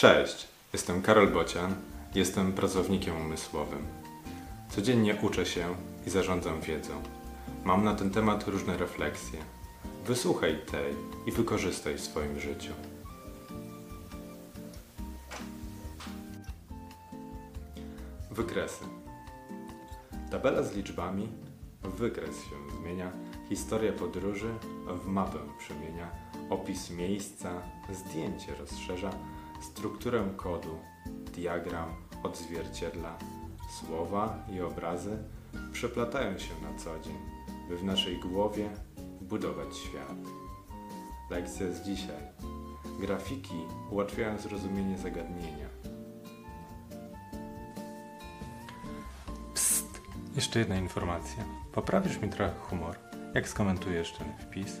Cześć, jestem Karol Bocian, jestem pracownikiem umysłowym. Codziennie uczę się i zarządzam wiedzą. Mam na ten temat różne refleksje. Wysłuchaj tej i wykorzystaj w swoim życiu. Wykresy. Tabela z liczbami wykres się zmienia, historia podróży w mapę przemienia, opis miejsca, zdjęcie rozszerza, strukturę kodu, diagram odzwierciedla, słowa i obrazy przeplatają się na co dzień, by w naszej głowie budować świat. Lekcja z dzisiaj. Grafiki ułatwiają zrozumienie zagadnienia. Psst! Jeszcze jedna informacja. Poprawisz mi trochę humor, jak skomentujesz ten wpis,